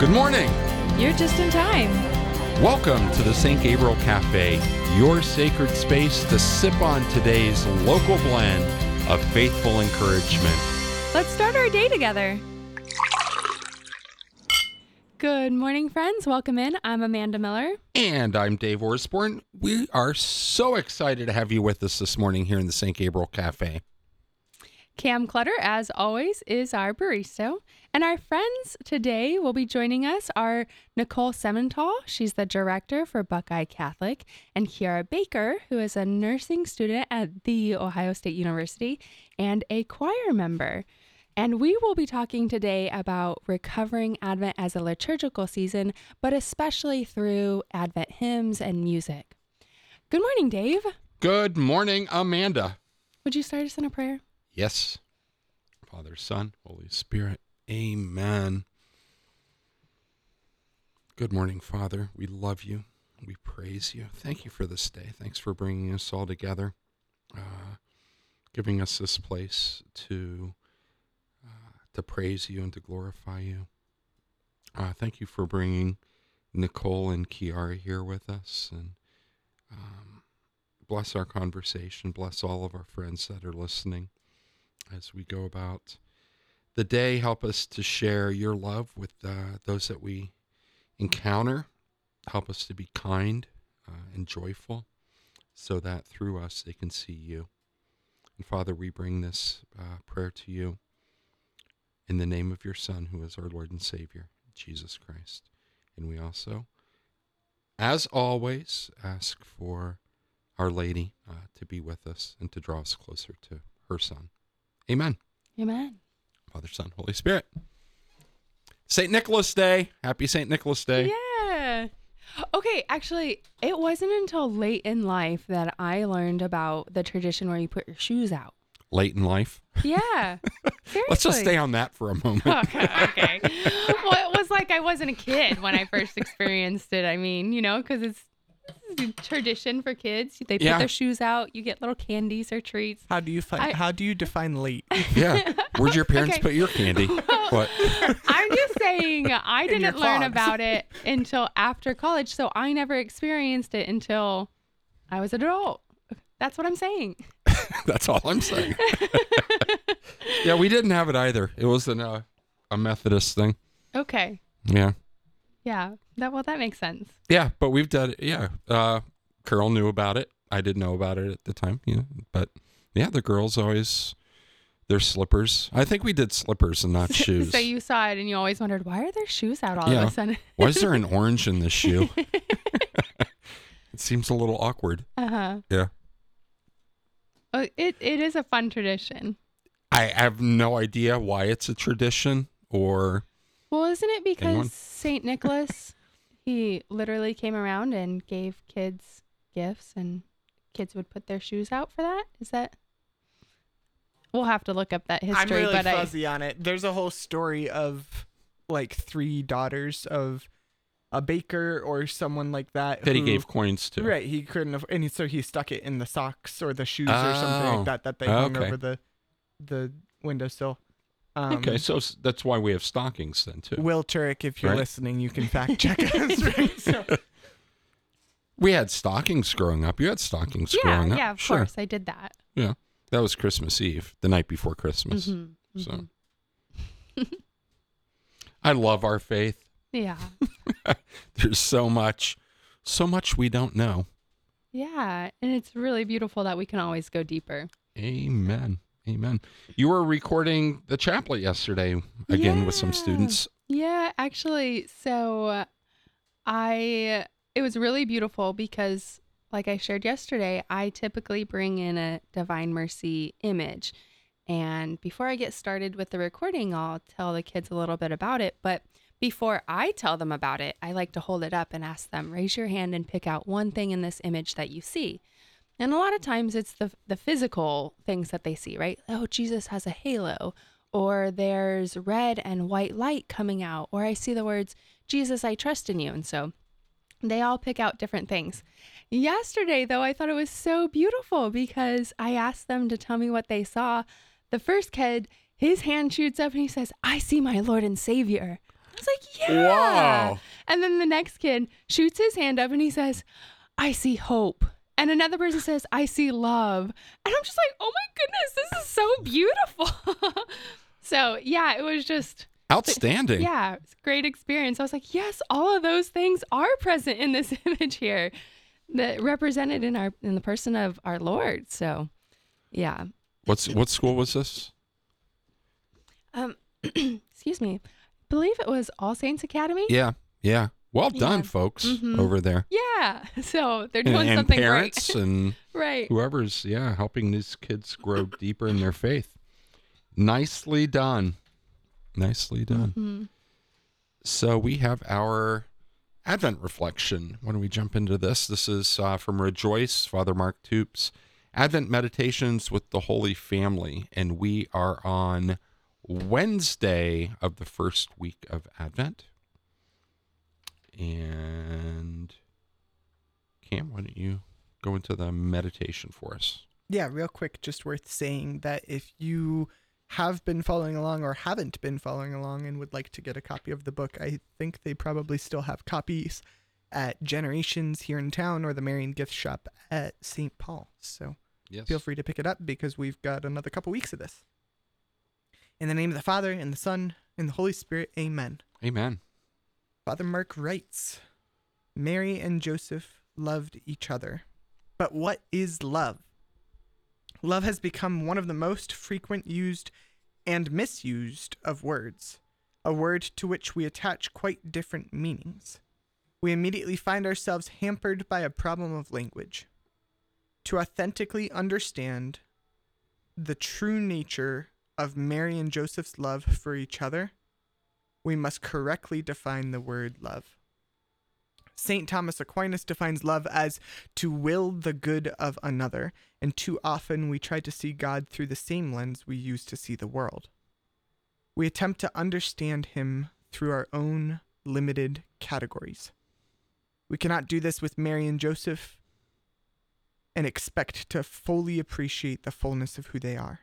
Good morning. You're just in time. Welcome to the St. Gabriel Cafe, your sacred space to sip on today's local blend of faithful encouragement. Let's start our day together. Good morning, friends. Welcome in. I'm Amanda Miller. And I'm Dave Orsborn. We are so excited to have you with us this morning here in the St. Gabriel Cafe. Cam Clutter, as always, is our barista. And our friends today will be joining us are Nicole Simental. She's the director for Buckeye Catholic, and Chiara Baker, who is a nursing student at The Ohio State University and a choir member. And we will be talking today about recovering Advent as a liturgical season, but especially through Advent hymns and music. Good morning, Dave. Good morning, Amanda. Would you start us in a prayer? Yes. Father, Son, Holy Spirit. Amen. Good morning, Father. We love you. We praise you. Thank you for this day. Thanks for bringing us all together, uh, giving us this place to uh, to praise you and to glorify you. Uh, thank you for bringing Nicole and Chiara here with us, and um, bless our conversation. Bless all of our friends that are listening as we go about the day. Help us to share your love with uh, those that we encounter. Help us to be kind uh, and joyful so that through us they can see you. And Father, we bring this uh, prayer to you in the name of your Son, who is our Lord and Savior, Jesus Christ. And we also, as always, ask for Our Lady uh, to be with us and to draw us closer to her Son. Amen. Amen. Father, Son, Holy Spirit. St. Nicholas Day. Happy St. Nicholas Day. Yeah. Okay, actually, it wasn't until late in life that I learned about the tradition where you put your shoes out. Late in life. Yeah. Let's just stay on that for a moment. Okay, okay. well, it was like I wasn't a kid when I first experienced it. I mean, you know, because it's, tradition for kids. They put Yeah. their shoes out. You get little candies or treats. How do you find? I- how do you define late? yeah. Where'd your parents Okay. put your candy? What? I'm just saying I didn't learn clogs. about it until after college, so I never experienced it until I was an adult. That's what I'm saying. That's all I'm saying. yeah, we didn't have it either. It was an, uh, a Methodist thing. Okay. Yeah. Yeah. That well that makes sense. Yeah, but we've done it. Yeah. Uh, Carol knew about it. I didn't know about it at the time. Yeah. But yeah, the girls always, their slippers. I think we did slippers and not shoes. So you saw it and you always wondered why are their shoes out all Yeah. of a sudden? Why is there an orange in this shoe? it seems a little awkward. uh-huh. Yeah. Oh, it it is a fun tradition. I have no idea why it's a tradition or Well, isn't it because Saint Nicholas he literally came around and gave kids gifts and kids would put their shoes out for that? Is that We'll have to look up that history, I'm really but I fuzzy on it. There's a whole story of like three daughters of a baker or someone like that. that he who- gave coins to. Right, he couldn't, have, and he, so he stuck it in the socks or the shoes or something Oh, like that that they hung okay. over the the windowsill. Um, Okay, so that's why we have stockings then too. Will Turek, if you're Right. listening, you can fact check us. Right? So, We had stockings growing up. You had stockings Yeah, growing up. yeah, of sure. course. I did that. Yeah. That was Christmas Eve, the night before Christmas. Mhm, So mhm. I love our faith. Yeah. There's so much, so much we don't know. Yeah. And it's really beautiful that we can always go deeper. Amen. Amen. You were recording the chaplet yesterday again with some students. Yeah, actually, so I it was really beautiful because like I shared yesterday, I typically bring in a divine mercy image. And before I get started with the recording, I'll tell the kids a little bit about it, but before I tell them about it, I like to hold it up and ask them, raise your hand and pick out one thing in this image that you see. And a lot of times it's the the physical things that they see, right? Oh, Jesus has a halo, or there's red and white light coming out, or I see the words, Jesus, I trust in you. And so they all pick out different things. Yesterday, though, I thought it was so beautiful because I asked them to tell me what they saw. The first kid, his hand shoots up and he says, I see my Lord and Savior. I was like, yeah. Wow. And then the next kid shoots his hand up and he says, I see hope. And another person says, I see love. And I'm just like, oh my goodness, this is so beautiful. so, yeah, it was just, Outstanding. yeah, it's a great experience. I was like, yes, all of those things are present in this image here that represented in our in the person of our Lord. So, yeah. What's what school was this? Um excuse me. I believe it was All Saints Academy. Yeah. Yeah. Well done, Yeah. folks, Mhm. over there. Yeah. So, they're And, doing and something parents and right. right. whoever's yeah helping these kids grow deeper in their faith. Nicely done. Nicely done. Mhm. So we have our Advent reflection. When we jump into this, this is uh, from Rejoice, Father Mark Toups, Advent Meditations with the Holy Family, and we are on Wednesday of the first week of Advent. And Cam, why don't you go into the meditation for us? Yeah, real quick, just worth saying that if you have been following along or haven't been following along and would like to get a copy of the book, I think they probably still have copies at Generations here in town or the Marian Gift Shop at St. Paul. So Yes. feel free to pick it up because we've got another couple weeks of this. In the name of the Father, and the Son, and the Holy Spirit, amen. Amen. Father Mark writes Mary and Joseph loved each other. But what is love? Love has become one of the most frequent used and misused of words, a word to which we attach quite different meanings. We immediately find ourselves hampered by a problem of language. To authentically understand the true nature of Mary and Joseph's love for each other, we must correctly define the word love. St. Thomas Aquinas defines love as to will the good of another, and too often we try to see God through the same lens we use to see the world. We attempt to understand Him through our own limited categories. We cannot do this with Mary and Joseph and expect to fully appreciate the fullness of who they are.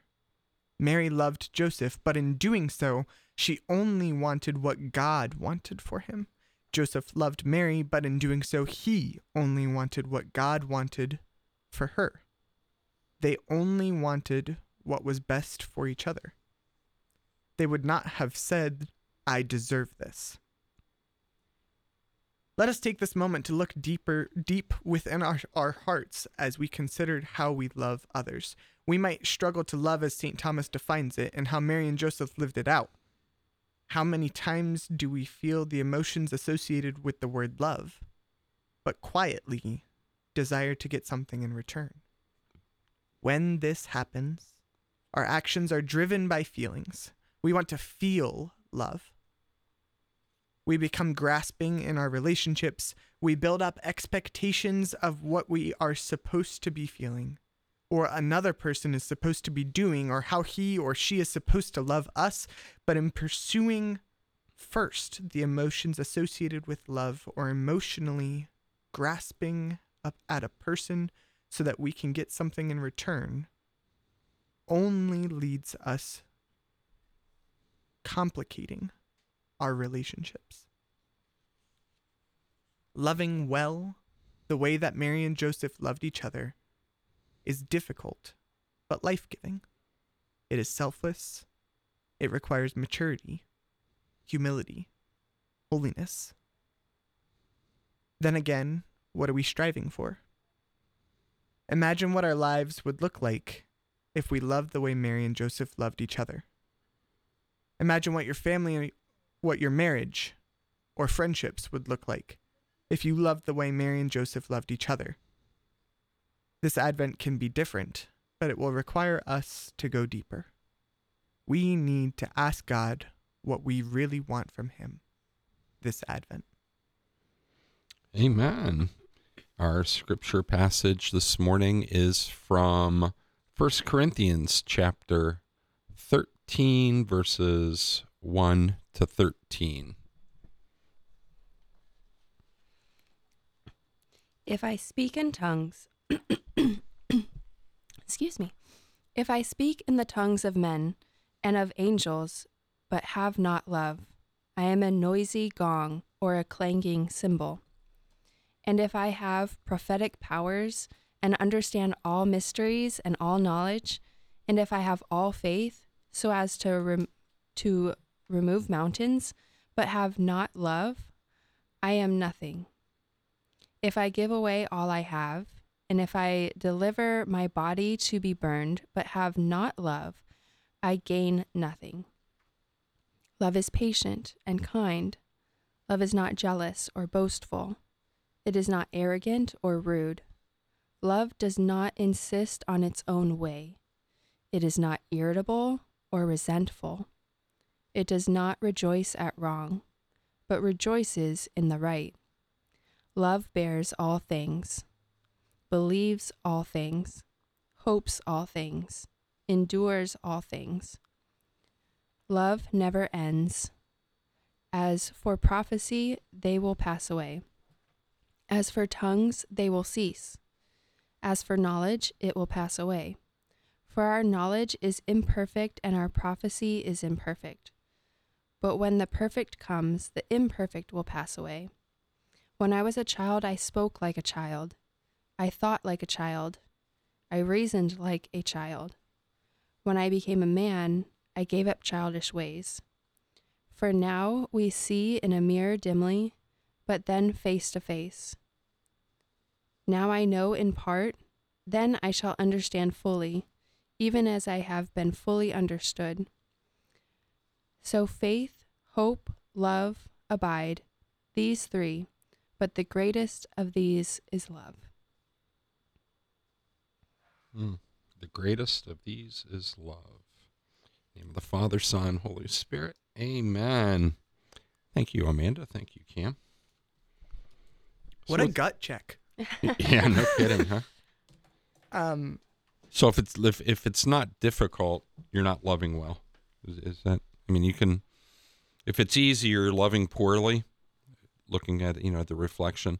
Mary loved Joseph, but in doing so, she only wanted what God wanted for him. Joseph loved Mary, but in doing so, he only wanted what God wanted for her. They only wanted what was best for each other. They would not have said, I deserve this. Let us take this moment to look deeper, deep within our, our hearts as we considered how we love others. We might struggle to love as St. Thomas defines it and how Mary and Joseph lived it out. How many times do we feel the emotions associated with the word love, but quietly desire to get something in return? When this happens, our actions are driven by feelings. We want to feel love. We become grasping in our relationships. We build up expectations of what we are supposed to be feeling, or another person is supposed to be doing, or how he or she is supposed to love us. But in pursuing first the emotions associated with love, or emotionally grasping up at a person so that we can get something in return, only leads us complicating our relationships. Loving well, the way that Mary and Joseph loved each other, is difficult, but life giving. It is selfless. It requires maturity, humility, holiness. Then again, what are we striving for? Imagine what our lives would look like if we loved the way Mary and Joseph loved each other. Imagine what your family, what your marriage or friendships would look like if you loved the way Mary and Joseph loved each other. This Advent can be different, but it will require us to go deeper. We need to ask God what we really want from Him this Advent. Amen. Our scripture passage this morning is from 1 Corinthians chapter 13 verses 1 to 13. If I speak in tongues, excuse me, if I speak in the tongues of men and of angels, but have not love, I am a noisy gong or a clanging cymbal. And if I have prophetic powers and understand all mysteries and all knowledge, and if I have all faith so as to rem- to remove mountains, but have not love, I am nothing. If I give away all I have, and if I deliver my body to be burned, but have not love, I gain nothing. Love is patient and kind. Love is not jealous or boastful. It is not arrogant or rude. Love does not insist on its own way. It is not irritable or resentful. It does not rejoice at wrong, but rejoices in the right. Love bears all things, believes all things, hopes all things, endures all things. Love never ends. As for prophecy, they will pass away. As for tongues, they will cease. As for knowledge, it will pass away. For our knowledge is imperfect and our prophecy is imperfect. But when the perfect comes, the imperfect will pass away. When I was a child, I spoke like a child. I thought like a child. I reasoned like a child. When I became a man, I gave up childish ways. For now we see in a mirror dimly, but then face to face. Now I know in part, then I shall understand fully, even as I have been fully understood. So faith, hope, love abide, these three, but the greatest of these is love. Mm. The greatest of these is love. In the name of the Father, Son, Holy Spirit. Amen. Thank you, Amanda. Thank you, Cam. What So- a gut check. yeah, no kidding, huh? Um, So if it's if, if it's not difficult, you're not loving well. Is, is that? I mean, you can. If it's easy, you're loving poorly. Looking at you know the reflection,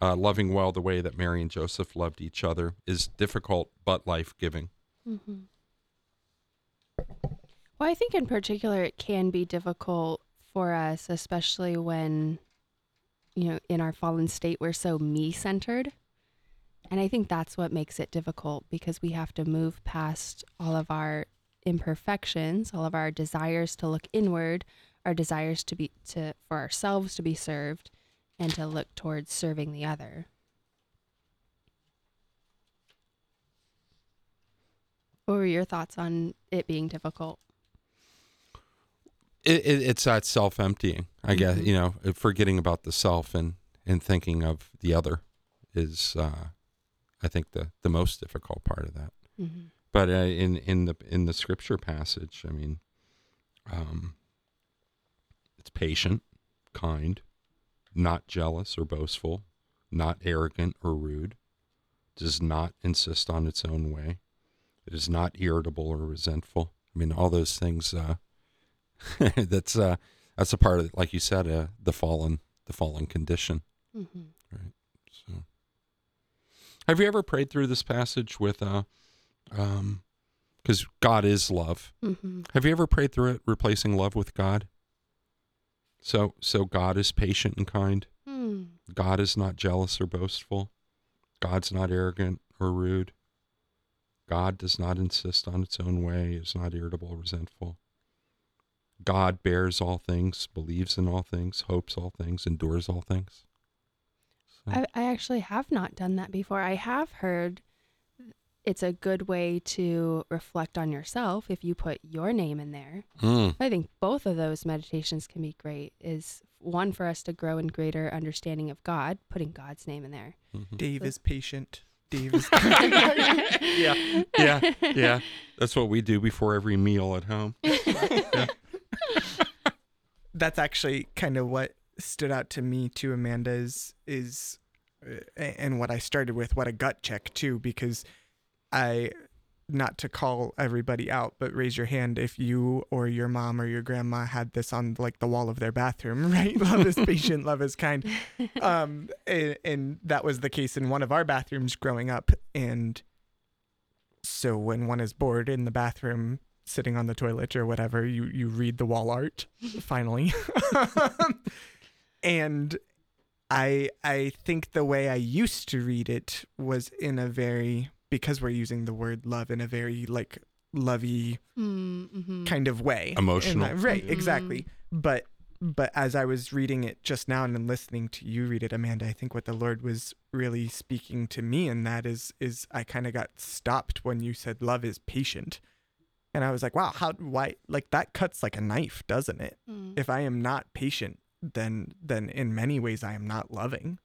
uh, loving well the way that Mary and Joseph loved each other is difficult but life giving. Mm-hmm. Well, I think in particular it can be difficult for us, especially when, you know, in our fallen state, we're so me centered. And I think that's what makes it difficult because we have to move past all of our imperfections, all of our desires to look inward, our desires to be to for ourselves to be served and to look towards serving the other. What were your thoughts on it being difficult? It, it, it's that self emptying. I guess Mhm. you know, forgetting about the self and and thinking of the other is, uh, I think, the the most difficult part of that. Mm-hmm. But uh, in in the in the scripture passage, I mean, um, it's patient, kind, not jealous or boastful, not arrogant or rude, does not insist on its own way, it is not irritable or resentful. I mean, all those things. Uh, that's uh, that's a part of, like you said, uh, the fallen the fallen condition. Mm-hmm. So, have you ever prayed through this passage with, uh, um, because God is love. Mm-hmm. Have you ever prayed through it, replacing love with God? So, so God is patient and kind. Hmm. God is not jealous or boastful. God's not arrogant or rude. God does not insist on its own way, is not irritable or resentful. God bears all things, believes in all things, hopes all things, endures all things. So- I, I actually have not done that before. I have heard it's a good way to reflect on yourself if you put your name in there. Mm. I think both of those meditations can be great. Is one for us to grow in greater understanding of God, putting God's name in there. Mhm. Dave is patient. Dave is. Yeah, yeah, yeah. That's what we do before every meal at home. That's actually kind of what stood out to me too, Amanda. Is is, uh, and what I started with, what a gut check too, because I, not to call everybody out, but raise your hand if you or your mom or your grandma had this on like the wall of their bathroom, right? love is patient, love is kind. um and, and that was the case in one of our bathrooms growing up and so when one is bored in the bathroom sitting on the toilet or whatever, you you read the wall art finally. and I I think the way I used to read it was in a very because we're using the word love in a very like lovey Mm-hmm. kind of way. Emotional. And, uh, right, Mhm. exactly. But but as I was reading it just now and then listening to you read it, Amanda, I think what the Lord was really speaking to me in that is is I kind of got stopped when you said love is patient. And I was like, wow, how why like that cuts like a knife, doesn't it? Mm. If I am not patient, then then in many ways I am not loving.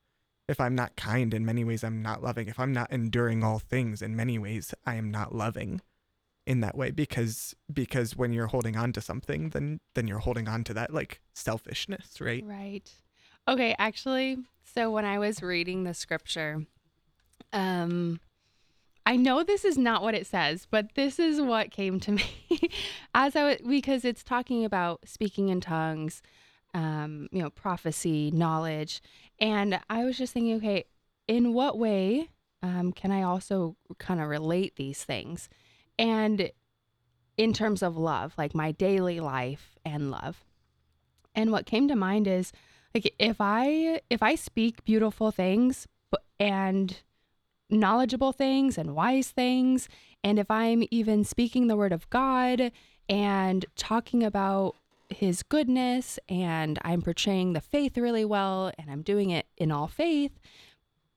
If I'm not kind, in many ways I'm not loving. If I'm not enduring all things, in many ways I am not loving in that way because because when you're holding on to something then then you're holding on to that like selfishness right Right. Okay, actually, so when I was reading the scripture, um I know this is not what it says, but this is what came to me as I was because it's talking about speaking in tongues, um, you know, prophecy, knowledge, and I was just thinking, okay, in what way um, can I also kind of relate these things, and in terms of love, like my daily life and love, and what came to mind is like if i if i speak beautiful things and knowledgeable things and wise things and if i'm even speaking the word of god and talking about his goodness and i'm portraying the faith really well and i'm doing it in all faith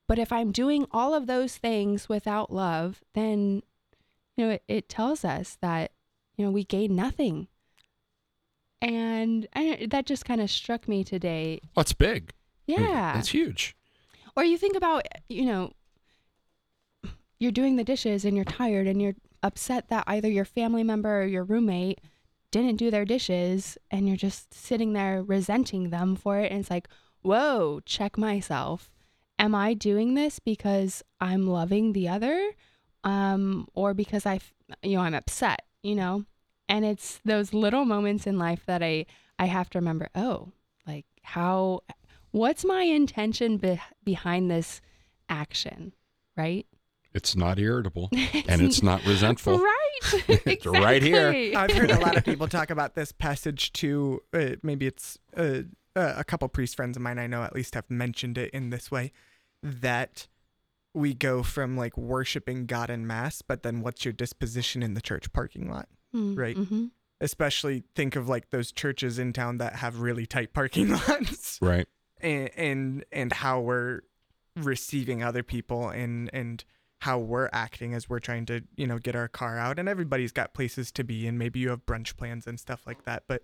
but if i'm doing all of those things without love then you know it, it tells us that you know we gain nothing and I, that just kind of struck me today. Well, it's big. Yeah. It's huge. Or you think about, you know, you're doing the dishes and you're tired and you're upset that either your family member or your roommate didn't do their dishes and you're just sitting there resenting them for it. And it's like, whoa, check myself. Am I doing this because I'm loving the other? Um, or because I, you know, I'm upset, you know? And it's those little moments in life that I, I have to remember, oh, like how, what's my intention be- behind this action? Right? It's not irritable and it's not resentful. Right. It's right here. Exactly. i've heard a lot of people talk about this passage too uh, maybe it's uh, uh, a couple priest friends of mine i know at least have mentioned it in this way that we go from like worshiping god in mass but then what's your disposition in the church parking lot Mm, right. mhm. especially think of like those churches in town that have really tight parking lots Right. and and and how we're receiving other people and and how we're acting as we're trying to you know get our car out and everybody's got places to be and maybe you have brunch plans and stuff like that but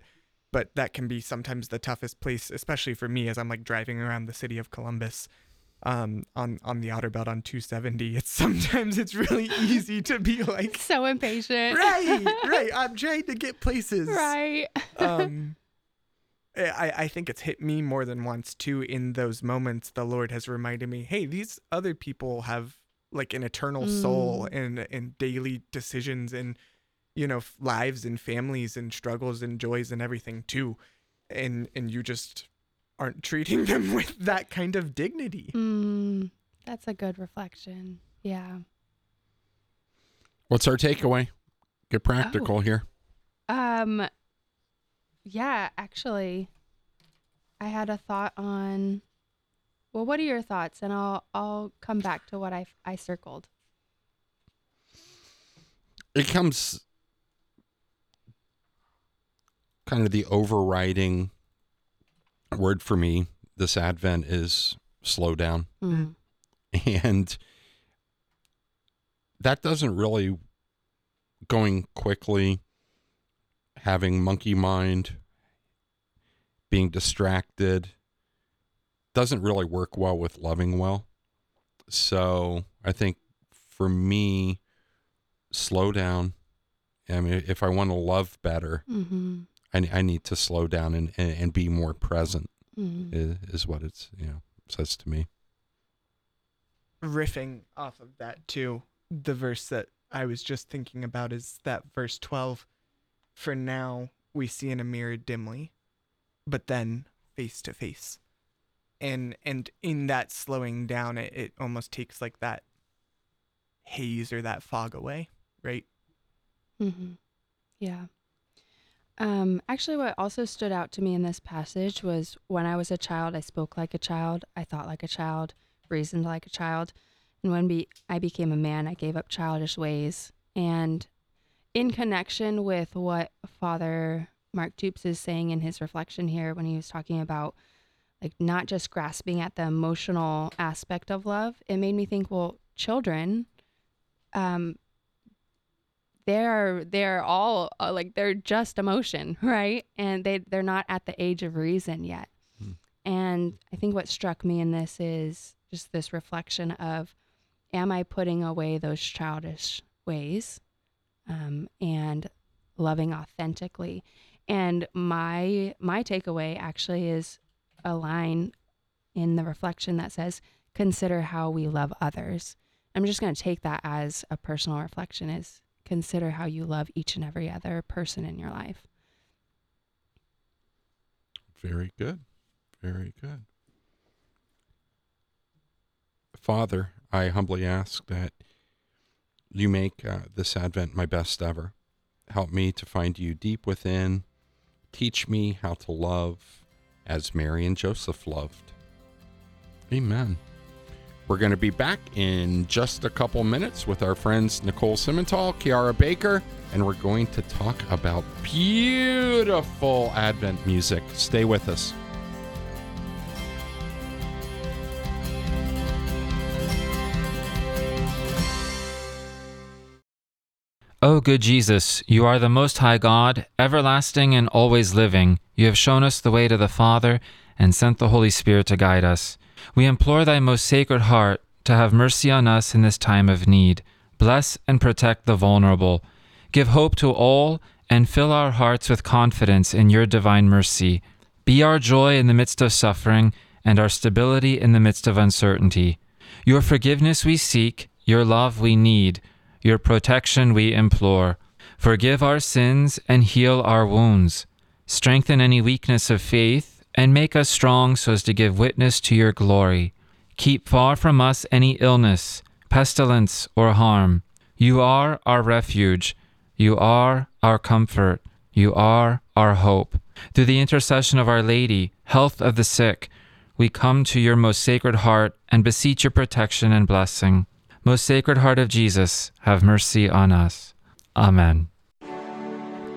but that can be sometimes the toughest place especially for me as i'm like driving around the city of columbus um on on the outer belt on 270 it's sometimes it's really easy to be like So impatient. right right i'm trying to get places right. um I, I think it's hit me more than once too in those moments the lord has reminded me hey these other people have like an eternal soul and and daily decisions and you know lives and families and struggles and joys and everything too and and you just aren't treating them with that kind of dignity Mm, that's a good reflection. Yeah. What's our takeaway? Get Oh. practical here. Um yeah, actually I had a thought on well, what are your thoughts? And I'll I'll come back to what I I circled. It comes kind of the overriding word for me this Advent is slow down. Mm. And that doesn't really going quickly, having monkey mind, being distracted, doesn't really work well with loving well. So I think for me, slow down. I mean, if I want to love better, Mm-hmm. I, I need to slow down and, and, and be more present. Mm-hmm. Is, is what it's you know says to me. riffing off of that too the verse that i was just thinking about is that verse 12 for now we see in a mirror dimly but then face to face and and in that slowing down it, it almost takes like that haze or that fog away right Mm-hmm. Yeah. Um, actually, what also stood out to me in this passage was when I was a child, I spoke like a child, I thought like a child, reasoned like a child. And when be- I became a man, I gave up childish ways. And in connection with what Father Mark Toups is saying in his reflection here, when he was talking about like not just grasping at the emotional aspect of love, it made me think, well, children, um, they're they're all uh, like they're just emotion right? And they they're not at the age of reason yet. Hmm. and i think what struck me in this is just this reflection of am i putting away those childish ways um, and loving authentically? And my my takeaway actually is a line in the reflection that says consider how we love others i'm just going to take that as a personal reflection is consider how you love each and every other person in your life. Very good. Very good. Father, I humbly ask that you make uh, this Advent my best ever. Help me to find you deep within. Teach me how to love as Mary and Joseph loved. Amen. We're going to be back in just a couple minutes with our friends Nicole Simental, Chiara Baker, and we're going to talk about beautiful Advent music. Stay with us. O good Jesus, you are the Most High God, everlasting and always living. You have shown us the way to the Father and sent the Holy Spirit to guide us. We implore thy most sacred heart to have mercy on us in this time of need. Bless and protect the vulnerable. Give hope to all and fill our hearts with confidence in your divine mercy. Be our joy in the midst of suffering and our stability in the midst of uncertainty. Your forgiveness we seek, your love we need, your protection we implore. Forgive our sins and heal our wounds. Strengthen any weakness of faith and make us strong so as to give witness to your glory. Keep far from us any illness, pestilence, or harm. You are our refuge. You are our comfort. You are our hope. Through the intercession of Our Lady, health of the sick, we come to your most sacred heart and beseech your protection and blessing. Most Sacred Heart of Jesus, have mercy on us. Amen.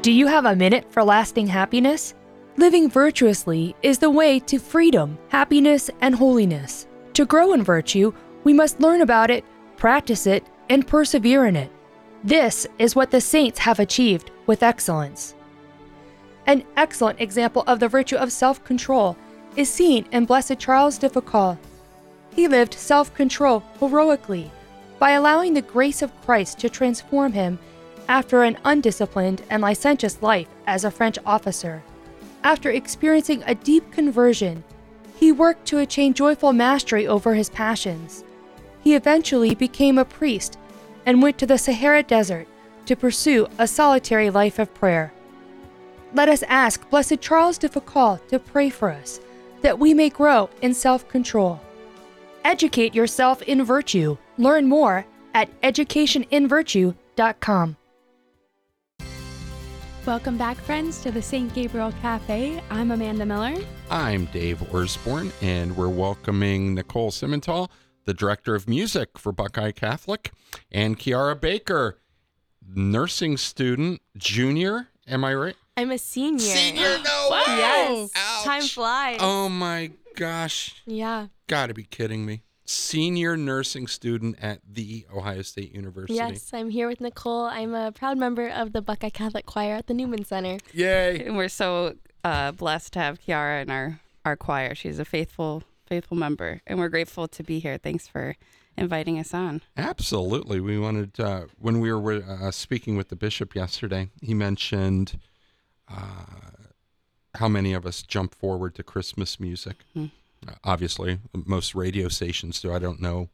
Do you have a minute for lasting happiness? Living virtuously is the way to freedom, happiness, and holiness. To grow in virtue, we must learn about it, practice it, and persevere in it. This is what the saints have achieved with excellence. An excellent example of the virtue of self control is seen in Blessed Charles de Foucault. He lived self control heroically by allowing the grace of Christ to transform him after an undisciplined and licentious life as a French officer. After experiencing a deep conversion, he worked to attain joyful mastery over his passions. He eventually became a priest and went to the Sahara Desert to pursue a solitary life of prayer. Let us ask Blessed Charles de Foucault to pray for us that we may grow in self control. Educate yourself in virtue. Learn more at educationinvirtue.com. Welcome back, friends, to the St. Gabriel Cafe. I'm Amanda Miller. I'm Dave Orsborn, and we're welcoming Nicole Simental, the director of music for Buckeye Catholic, and Chiara Baker, nursing student, junior. Am I right? I'm a senior. Senior, no way. Yes. Ouch. Time flies. Oh my gosh. Yeah. Gotta be kidding me. Senior nursing student at the Ohio State University. Yes, I'm here with Nicole. I'm a proud member of the Buckeye Catholic Choir at the Newman Center. Yay. And we're so uh, blessed to have Chiara in our, our choir. She's a faithful, faithful member, and we're grateful to be here. Thanks for inviting us on. Absolutely. We wanted, uh, when we were uh, speaking with the bishop yesterday, he mentioned uh, how many of us jump forward to Christmas music. Hmm. Obviously, most radio stations do. I don't know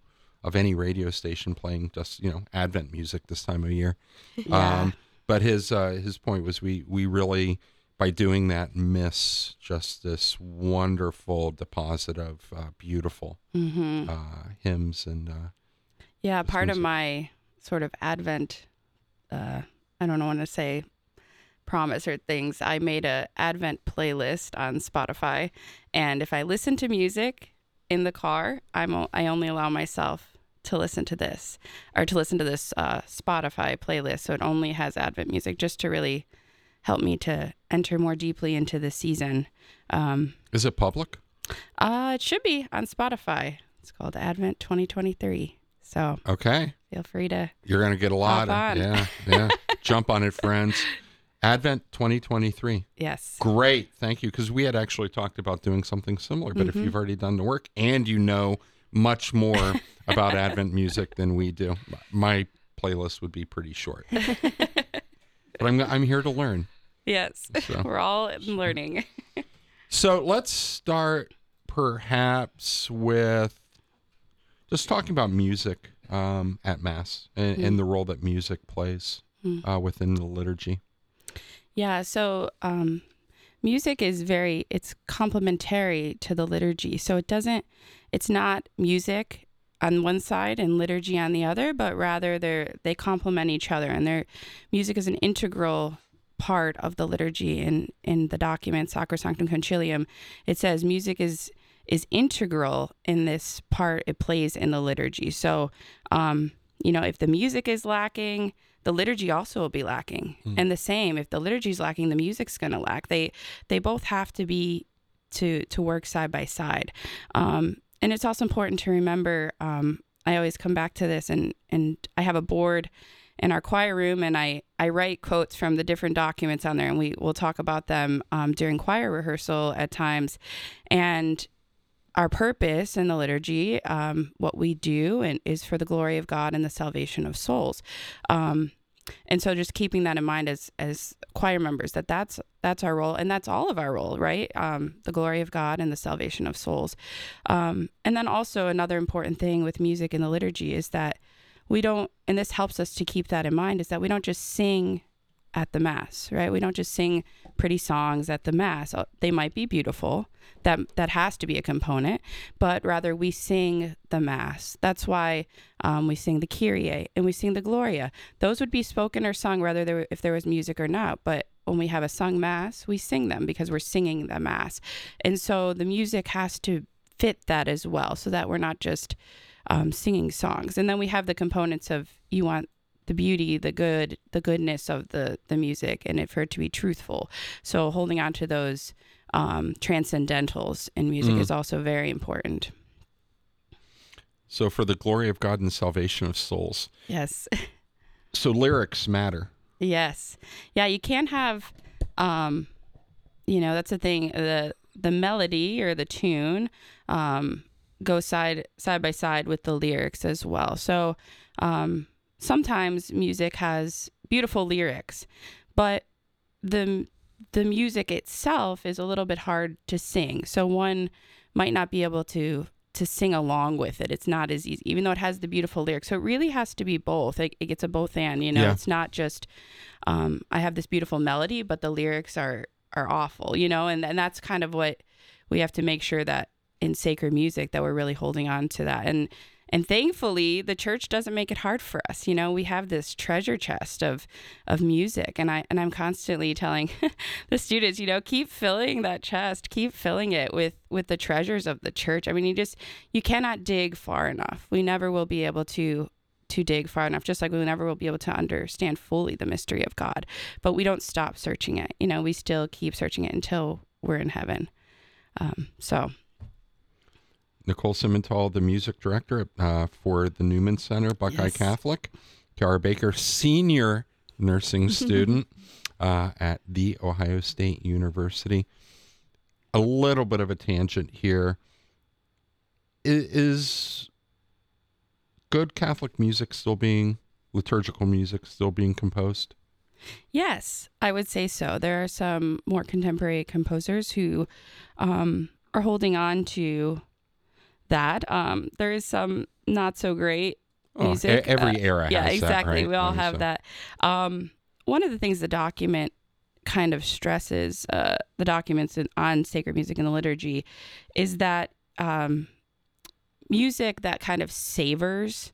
of any radio station playing just, you know, Advent music this time of year. Yeah. Um, but his uh, his point was we we really by doing that miss just this wonderful deposit of uh, beautiful hmm uh, hymns and uh, Yeah, part of my sort of Advent, uh, I don't know what to say, promise or things, I made a Advent playlist on Spotify, and if I listen to music in the car, I'm o- I only allow myself to listen to this or to listen to this uh, Spotify playlist. So it only has Advent music, just to really help me to enter more deeply into the season. Um, Is it public? uh, it should be on Spotify. It's called Advent 2023. So Okay. feel free to. You're going to get a lot of, yeah, yeah. Jump on it, friends. Advent 2023. Yes. Great. Thank you. Because we had actually talked about doing something similar. But if Mhm. you've already done the work and you know much more about Advent music than we do, my playlist would be pretty short. But I'm, I'm here to learn. Yes. So. We're all learning. So let's start perhaps with just talking about music um, at Mass and, and the role that music plays Mm. uh, within the liturgy. Yeah, so um, music is very it's complementary to the liturgy. So it doesn't it's not music on one side and liturgy on the other, but rather they're they complement each other and their music is an integral part of the liturgy in in the document Sacrosanctum Concilium. It says music is is integral in this part it plays in the liturgy. So um, you know, if the music is lacking, the liturgy also will be lacking. And the same, if the liturgy is lacking, the music's going to lack. They they both have to be to to work side by side. Um, and it's also important to remember. Um, I always come back to this, and and I have a board in our choir room, and I I write quotes from the different documents on there, and we will talk about them um, during choir rehearsal at times, and our purpose in the liturgy, um, what we do, and is for the glory of God and the salvation of souls. Um, and so, just keeping that in mind as as choir members, that that's that's our role, and that's all of our role, right? Um, the glory of God and the salvation of souls. Um, and then also another important thing with music in the liturgy is that we don't, and this helps us to keep that in mind, is that we don't just sing at the mass, right? We don't just sing pretty songs at the mass. Uh, They might be beautiful. That that has to be a component, but rather we sing the mass. That's why um, we sing the Kyrie and we sing the Gloria. Those would be spoken or sung, whether there if there was music or not. But when we have a sung mass, we sing them because we're singing the mass, and so the music has to fit that as well, so that we're not just um, singing songs. And then we have the components of you want the beauty, the good, the goodness of the the music, and it for it to be truthful. So holding on to those um, transcendentals in music Mm. is also very important. So, for the glory of God and salvation of souls. Yes. So, lyrics matter. Yes. Yeah, you can't have um you know, that's the thing, the the melody or the tune um goes side side by side with the lyrics as well. So um sometimes music has beautiful lyrics, but the the music itself is a little bit hard to sing. So one might not be able to to sing along with it. It's not as easy, even though it has the beautiful lyrics. So it really has to be both. It, it gets a both and. You know, Yeah. it's not just um, I have this beautiful melody, but the lyrics are are awful. You know, and and that's kind of what we have to make sure that in sacred music that we're really holding on to that and and thankfully the church doesn't make it hard for us. You know we have this treasure chest of of music. And i and i'm constantly telling the students you know keep filling that chest keep filling it with with the treasures of the church. I mean you just you cannot dig far enough. We never will be able to to dig far enough just like we never will be able to understand fully the mystery of god. But we don't stop searching it. You know we still keep searching it until we're in heaven. Um, so Nicole Simental, the music director uh, for the Newman Center, Buckeye Yes. Catholic. Chiara Baker, senior nursing student uh, at The Ohio State University. A little bit of a tangent here. I- good Catholic music still being, liturgical music still being composed? Yes, I would say so. There are some more contemporary composers who um, are holding on to that. Um, there is some not so great Oh, music. every uh, era yeah, that, exactly. right? We all have so- that. Um, one of the things the document kind of stresses, uh, the documents on sacred music in the liturgy, is that um, music that kind of savors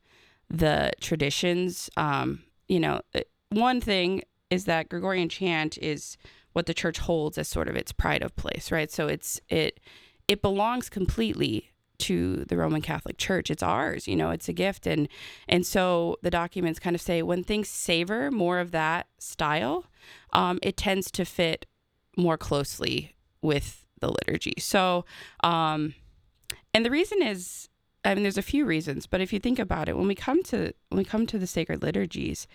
the traditions. Um, you know, uh, one thing is that Gregorian chant is what the church holds as sort of its pride of place, right? So it's it it belongs completely to the Roman Catholic Church. It's ours, you know, it's a gift and and so the documents kind of say when things savor more of that style, um, it tends to fit more closely with the liturgy. So um and the reason is I mean there's a few reasons, but if you think about it, when we come to when we come to the sacred liturgies,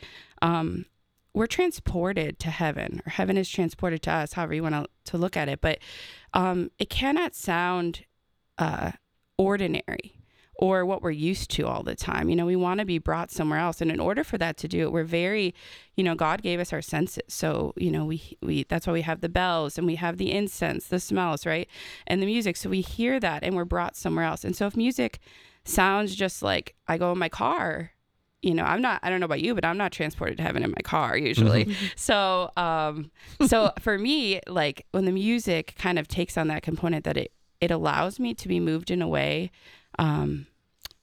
um we're transported to heaven or heaven is transported to us however you want to, to look at it but um, it cannot sound uh, ordinary or what we're used to all the time. You know we want to be brought somewhere else. And in order for that to do it we're very you know god gave us our senses. So you know we we that's why we have the bells and we have the incense the smells right? And the music. So we hear that and we're brought somewhere else. And so if music sounds just like i go in my car you know, I'm not, I don't know about you, but I'm not transported to heaven in my car usually. so, um, so for me, like when the music kind of takes on that component that it, it allows me to be moved in a way, um,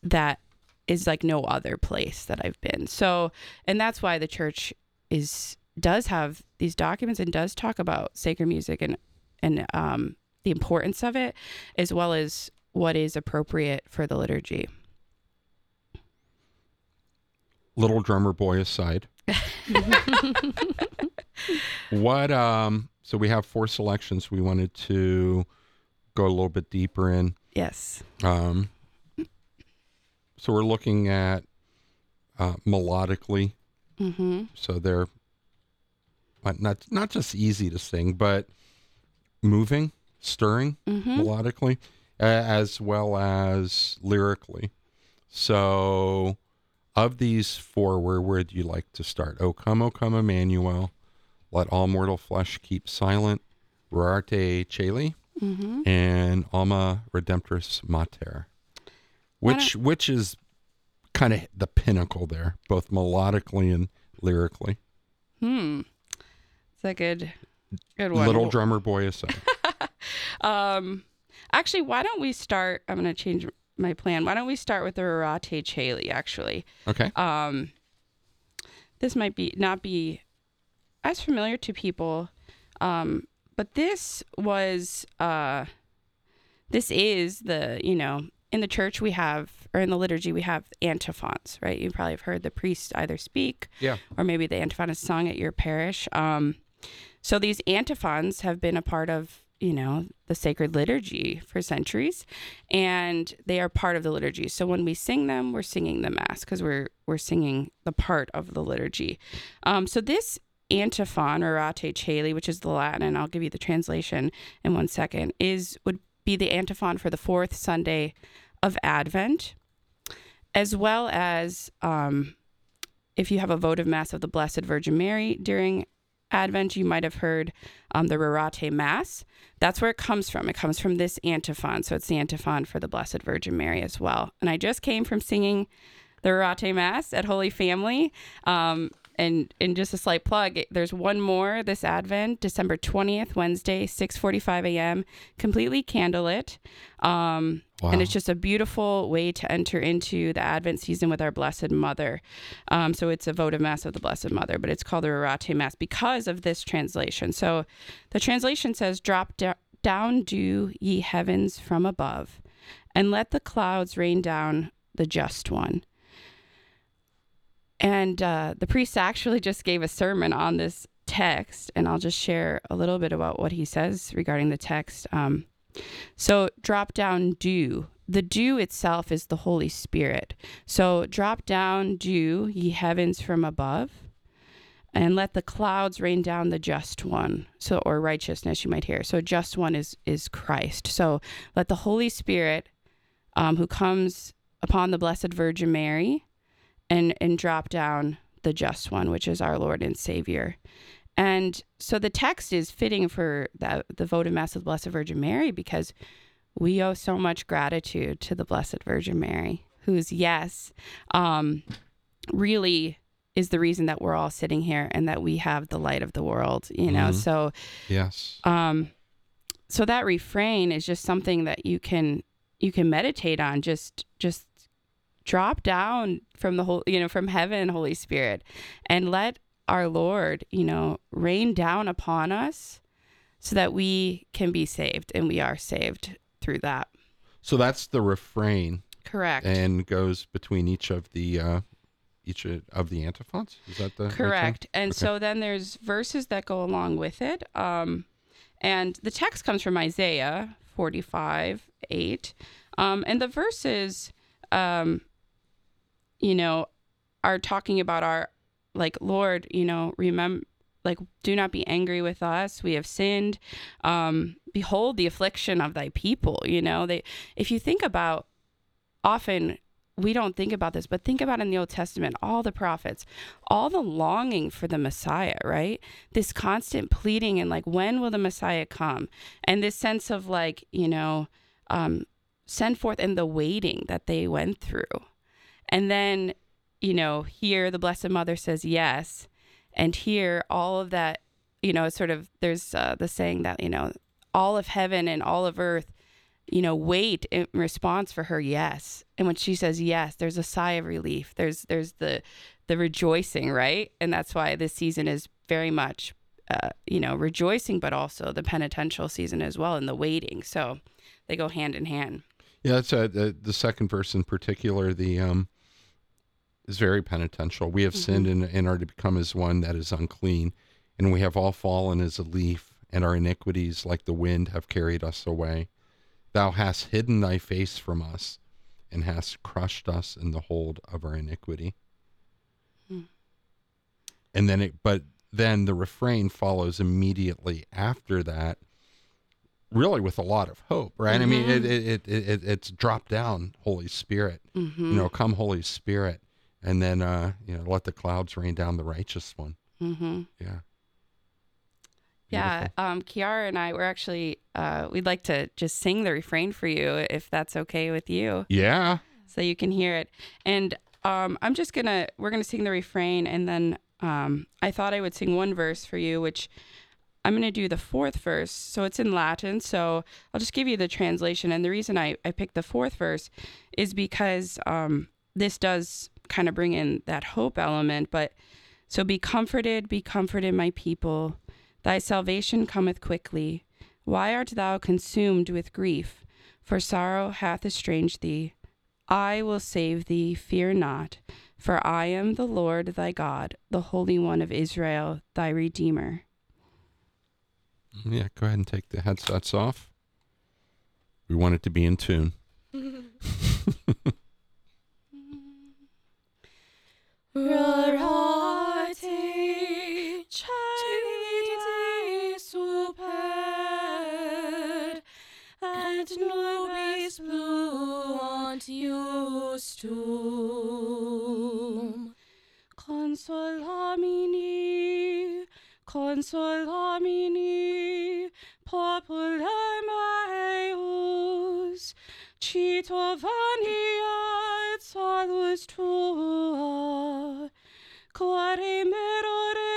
that is like no other place that I've been. So, and that's why the church is, does have these documents and does talk about sacred music and, and, um, the importance of it, as well as what is appropriate for the liturgy. Little drummer boy aside. what um so we have four selections we wanted to go a little bit deeper in. Yes. Um so we're looking at uh melodically. Mm-hmm. So they're uh, not not just easy to sing, but moving, stirring Mm-hmm. melodically, a- as well as lyrically. So, of these four, where would you like to start? O come, O come, Emmanuel. Let all mortal flesh keep silent. Rorate Caeli Mm-hmm. and Alma Redemptoris Mater. Which which is kind of the pinnacle there, both melodically and lyrically. Hmm. It's a good, good one. Little drummer boy aside. Um, actually, why don't we start? I'm going to change my plan. Why don't we start with the Rorate Caeli? Actually, Okay. um, this might be not be as familiar to people, um, but this was uh, this is the you know in the church we have or in the liturgy we have antiphons, right? You probably have heard the priest either speak Yeah. or maybe the antiphon is sung at your parish. Um, so these antiphons have been a part of you know the sacred liturgy for centuries, and they are part of the liturgy. So when we sing them, we're singing the mass because we're we're singing the part of the liturgy. Um, so this antiphon or Rorate Caeli, which is the Latin, and I'll give you the translation in one second, is would be the antiphon for the fourth Sunday of Advent, as well as um, if you have a votive mass of the Blessed Virgin Mary during Advent, you might have heard um, the Rorate Mass. That's where it comes from. It comes from this antiphon. So it's the antiphon for the Blessed Virgin Mary as well. And I just came from singing the Rorate Mass at Holy Family. Um, and and just a slight plug, there's one more this Advent, December 20th, Wednesday, 6:45 a.m., completely candlelit. Um, Wow. and it's just a beautiful way to enter into the Advent season with our Blessed Mother. Um, so it's a votive mass of the Blessed Mother, but it's called the Rorate Mass because of this translation. So the translation says, "Drop do- down, dew, ye heavens from above, and let the clouds rain down the just one." And uh, the priest actually just gave a sermon on this text, and I'll just share a little bit about what he says regarding the text. Um, so, drop down dew. The dew itself is the Holy Spirit. So, drop down dew, ye heavens from above, and let the clouds rain down the just one. So, or righteousness, you might hear. So, just one is is Christ. So, let the Holy Spirit, um, who comes upon the Blessed Virgin Mary, and and drop down the just one, which is our Lord and Savior. And so the text is fitting for the, the votive mass of the Blessed Virgin Mary because we owe so much gratitude to the Blessed Virgin Mary, whose yes, um, really is the reason that we're all sitting here and that we have the light of the world. You know, Mhm. so Yes. um, so that refrain is just something that you can you can meditate on. Just just drop down from the whole you know from heaven, Holy Spirit, and let our Lord, you know, rain down upon us so that we can be saved and we are saved through that. So that's the refrain Correct. and goes between each of the uh, each of the antiphons. Is that the right? Correct. And Okay. so then there's verses that go along with it. Um, and the text comes from Isaiah 45, 8. Um, and the verses, um, you know, are talking about our, like, Lord, you know, remember, like, do not be angry with us. We have sinned. Um, behold the affliction of thy people. You know, they, if you think about often, we don't think about this, but think about in the Old Testament, all the prophets, all the longing for the Messiah, right? This constant pleading and like, when will the Messiah come? And this sense of like, you know, um, send forth and the waiting that they went through. And then, you know, here the Blessed Mother says yes. And here all of that, you know, sort of, there's uh, the saying that, you know, all of heaven and all of earth you know wait in response for her yes and when she says yes there's a sigh of relief there's there's the the rejoicing right and that's why this season is very much uh, you know rejoicing but also the penitential season as well and the waiting so they go hand in hand Yeah, that's uh, the the second verse in particular. The um is very penitential. We have sinned and, and are to become as one that is unclean, and we have all fallen as a leaf, and our iniquities, like the wind, have carried us away. Thou hast hidden thy face from us, and hast crushed us in the hold of our iniquity. Hmm. And then it, but then the refrain follows immediately after that really with a lot of hope, right? I mean, it, it, it, it, it's drop down, Holy Spirit, mm-hmm. you know, come Holy Spirit. And then, uh, you know, let the clouds rain down the righteous one. mm-hmm. Yeah. Yeah, um, Chiara and I, we're actually, uh, we'd like to just sing the refrain for you if that's okay with you, Yeah. so you can hear it. And um, I'm just gonna, we're gonna sing the refrain, and then um, I thought I would sing one verse for you, which I'm gonna do the fourth verse. So it's in Latin, so I'll just give you the translation. And the reason I, I picked the fourth verse is because um, this does kind of bring in that hope element. But so be comforted, be comforted, my people. Thy salvation cometh quickly. Why art thou consumed with grief? For sorrow hath estranged thee. I will save thee, fear not. For I am the Lord thy God, the Holy One of Israel, thy Redeemer. Yeah. Go ahead and take the headsets off. We want it to be in tune. Rorate caeli desuper et nubis pluant justum consolamini consolamini populem eius cito vania et salus tua quare merore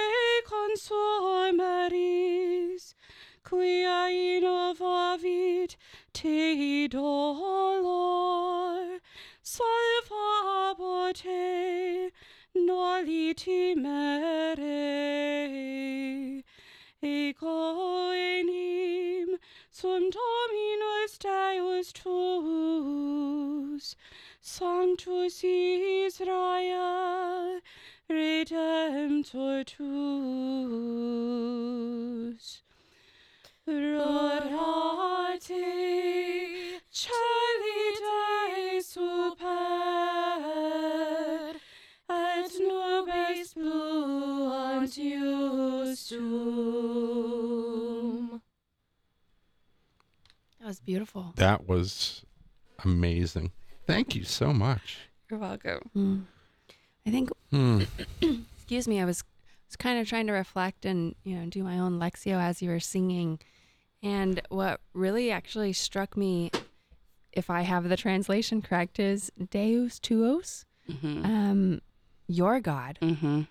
consumeris quia innovavit te dolor salvabo te noli timere ego enim sum dominus deus tuus sanctus Israel redemptor tuus Rorate caeli desuper et nubes pluant justum. That was beautiful. That was amazing. Thank you so much. You're welcome. Mm. I think Hmm. excuse me, I was was kind of trying to reflect and you know do my own lectio as you were singing, and what really actually struck me, if I have the translation correct, is Deus tuos, Mm-hmm. um, your God, Mm-hmm.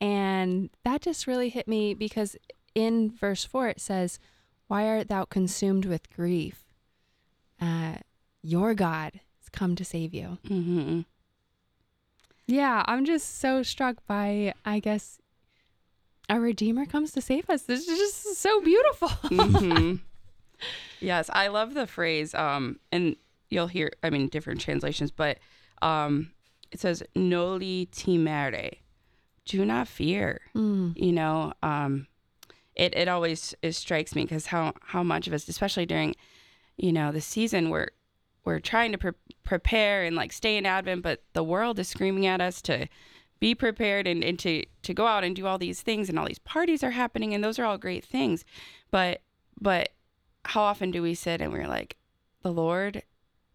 and that just really hit me because in verse four it says, "Why art thou consumed with grief? Uh, your God has come to save you." Mm-hmm. Yeah, I'm just so struck by, I guess, a Redeemer comes to save us. This is just so beautiful. hmm yes, I love the phrase. Um, and you'll hear, I mean, different translations, but um, it says "noli timere," do not fear. Mm. You know, um, it it always it strikes me because how how much of us, especially during, you know, the season we're we're trying to pre- prepare and like stay in Advent, but the world is screaming at us to be prepared and, and to to go out and do all these things and all these parties are happening and those are all great things but but how often do we sit and we're like the lord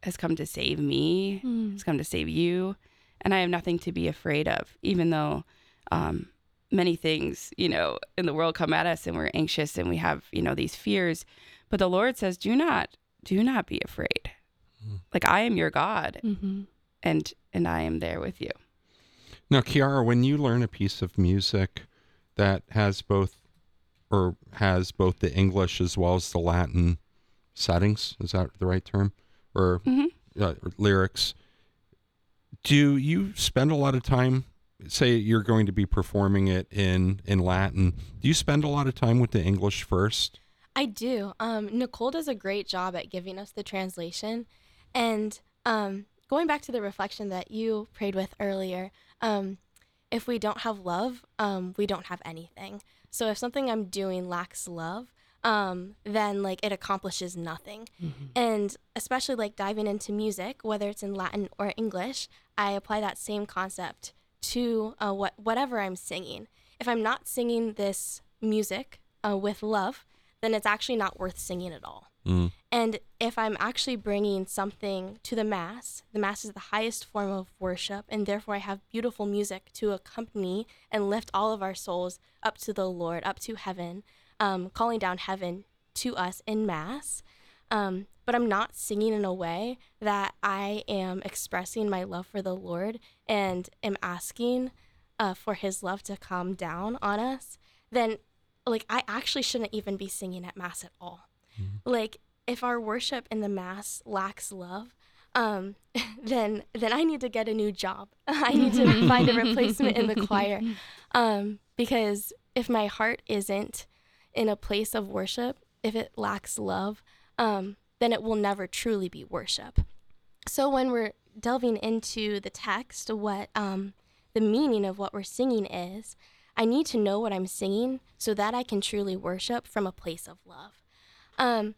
has come to save me Mm. has come to save you and i have nothing to be afraid of even though um, many things you know in the world come at us and we're anxious and we have you know these fears but the lord says do not do not be afraid Mm. like i am your god hmm and and i am there with you Now, Chiara, when you learn a piece of music that has both or has both the English as well as the Latin settings, is that the right term? Or hmm uh, lyrics. Do you spend a lot of time? Say you're going to be performing it in in Latin. Do you spend a lot of time with the English first? I do. Um, Nicole does a great job at giving us the translation. And um, going back to the reflection that you prayed with earlier, um, if we don't have love, um, we don't have anything. So if something I'm doing lacks love, um, then like it accomplishes nothing. And especially like diving into music, whether it's in Latin or English, I apply that same concept to uh, what whatever I'm singing. If I'm not singing this music uh, with love, then it's actually not worth singing at all. Mm. And if I'm actually bringing something to the Mass, the Mass is the highest form of worship, and therefore I have beautiful music to accompany and lift all of our souls up to the Lord, up to heaven, um, calling down heaven to us in Mass. Um, but I'm not singing in a way that I am expressing my love for the Lord and am asking uh, for His love to come down on us, then like I actually shouldn't even be singing at Mass at all. Like if our worship in the mass lacks love um then then i need to get a new job. I need to find a replacement in the choir. Um because if my heart isn't in a place of worship if it lacks love um then it will never truly be worship. So when we're delving into the text what um the meaning of what we're singing is i need to know what i'm singing so that i can truly worship from a place of love um,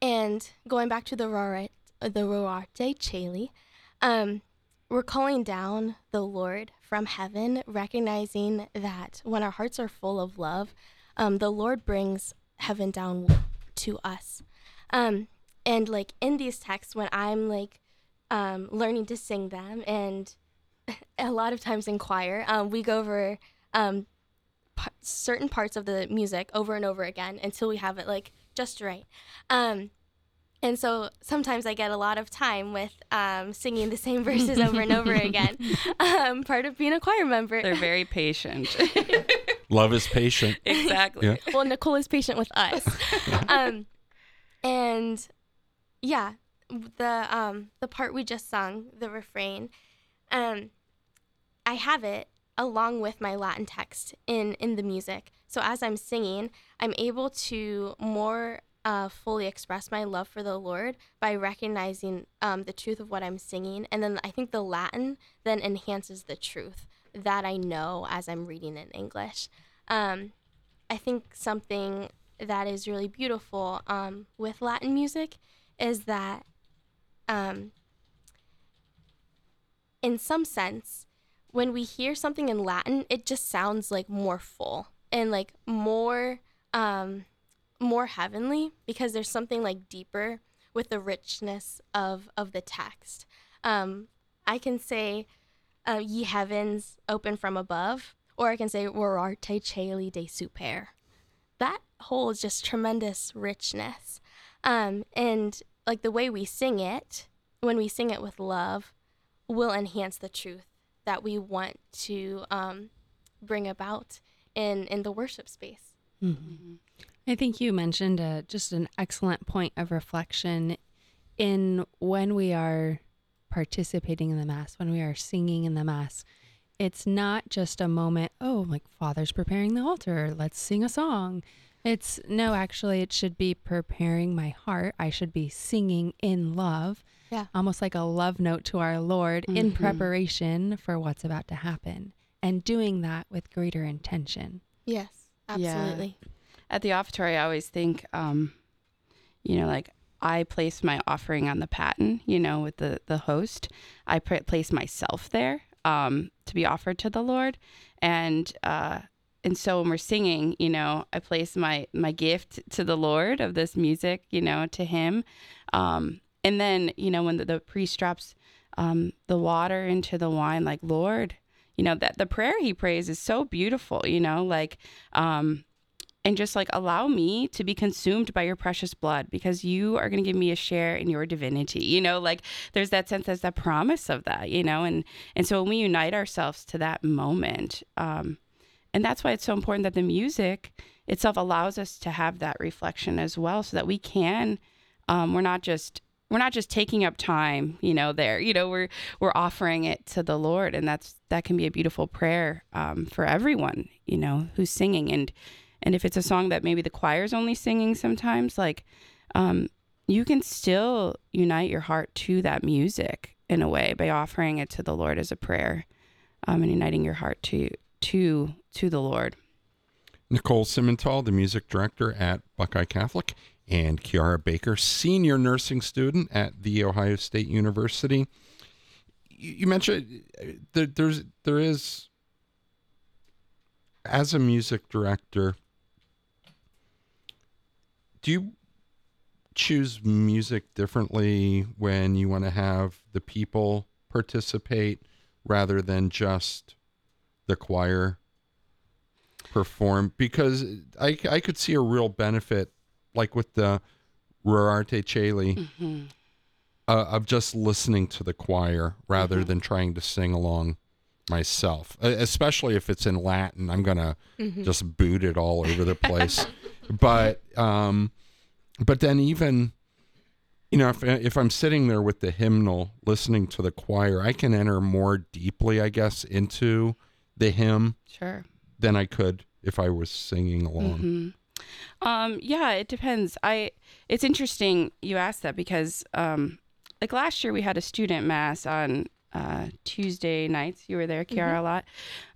and going back to the Rorate, the Rorate Caeli, um, we're calling down the Lord from heaven, recognizing that when our hearts are full of love, um, the Lord brings heaven down to us. Um, and like in these texts, when I'm like um, learning to sing them, and a lot of times in choir, um, we go over um, p- certain parts of the music over and over again until we have it like just right. Um, and so sometimes I get a lot of time with um, singing the same verses over and over again. Um, part of being a choir member. they're very patient Love is patient. exactly Yeah. well, Nicole is patient with us. um, and yeah, the um, the part we just sung, the refrain, um, I have it along with my Latin text in in the music. So as I'm singing, I'm able to more uh, fully express my love for the Lord by recognizing um, the truth of what I'm singing, and then I think the Latin then enhances the truth that I know as I'm reading in English. Um, I think something that is really beautiful um, with Latin music is that, um, in some sense, when we hear something in Latin, it just sounds like more full and like more, um, more heavenly because there's something like deeper with the richness of of the text. Um, I can say, uh, "Ye heavens, open from above," or I can say "Rorarte celi de super." That holds just tremendous richness, um, and like the way we sing it, when we sing it with love, will enhance the truth that we want to um, bring about in in the worship space. I think you mentioned uh, just an excellent point of reflection in when we are participating in the Mass, when we are singing in the Mass. it's not just a moment, oh, like Father's preparing the altar, let's sing a song. It's no, actually, it should be preparing my heart. I should be singing in love, Yeah. almost like a love note to our Lord in Mhm. preparation for what's about to happen, and doing that with greater intention. Yes. Yeah. Absolutely. At the offertory, I always think, um, you know, like I place my offering on the paten, you know, with the the host. I pr- place myself there um, to be offered to the Lord, and uh, and so when we're singing, you know, I place my my gift to the Lord of this music, you know, to Him, um, and then you know when the, the priest drops um, the water into the wine, like Lord, you know that the prayer he prays is so beautiful, you know, like. Um, and just like allow me to be consumed by your precious blood because you are going to give me a share in your divinity you know like there's that sense there's that promise of that you know and and so when we unite ourselves to that moment um and that's why it's so important that the music itself allows us to have that reflection as well so that we can um we're not just we're not just taking up time you know there you know we're we're offering it to the lord. And that's that can be a beautiful prayer um, for everyone you know who's singing. And and if it's a song that maybe the choir's only singing sometimes like um, you can still unite your heart to that music in a way by offering it to the lord as a prayer um, and uniting your heart to to to the lord. Nicole Simental, the music director at Buckeye Catholic, and Chiara Baker, senior nursing student at The Ohio State University. You mentioned uh, there, there's there is as a music director. Do you choose music differently when you want to have the people participate rather than just the choir perform because I, I could see a real benefit like with the Rorate Caeli uh, of just listening to the choir rather than trying to sing along myself especially if it's in Latin. I'm gonna just boot it all over the place. But um but then even you know if, if i'm sitting there with the hymnal listening to the choir i can enter more deeply i guess into the hymn sure. than i could if i was singing along. Mhm. Um, yeah, it depends. I it's interesting you asked that because um, like last year we had a student mass on uh, Tuesday nights. You were there, Chiara, a lot,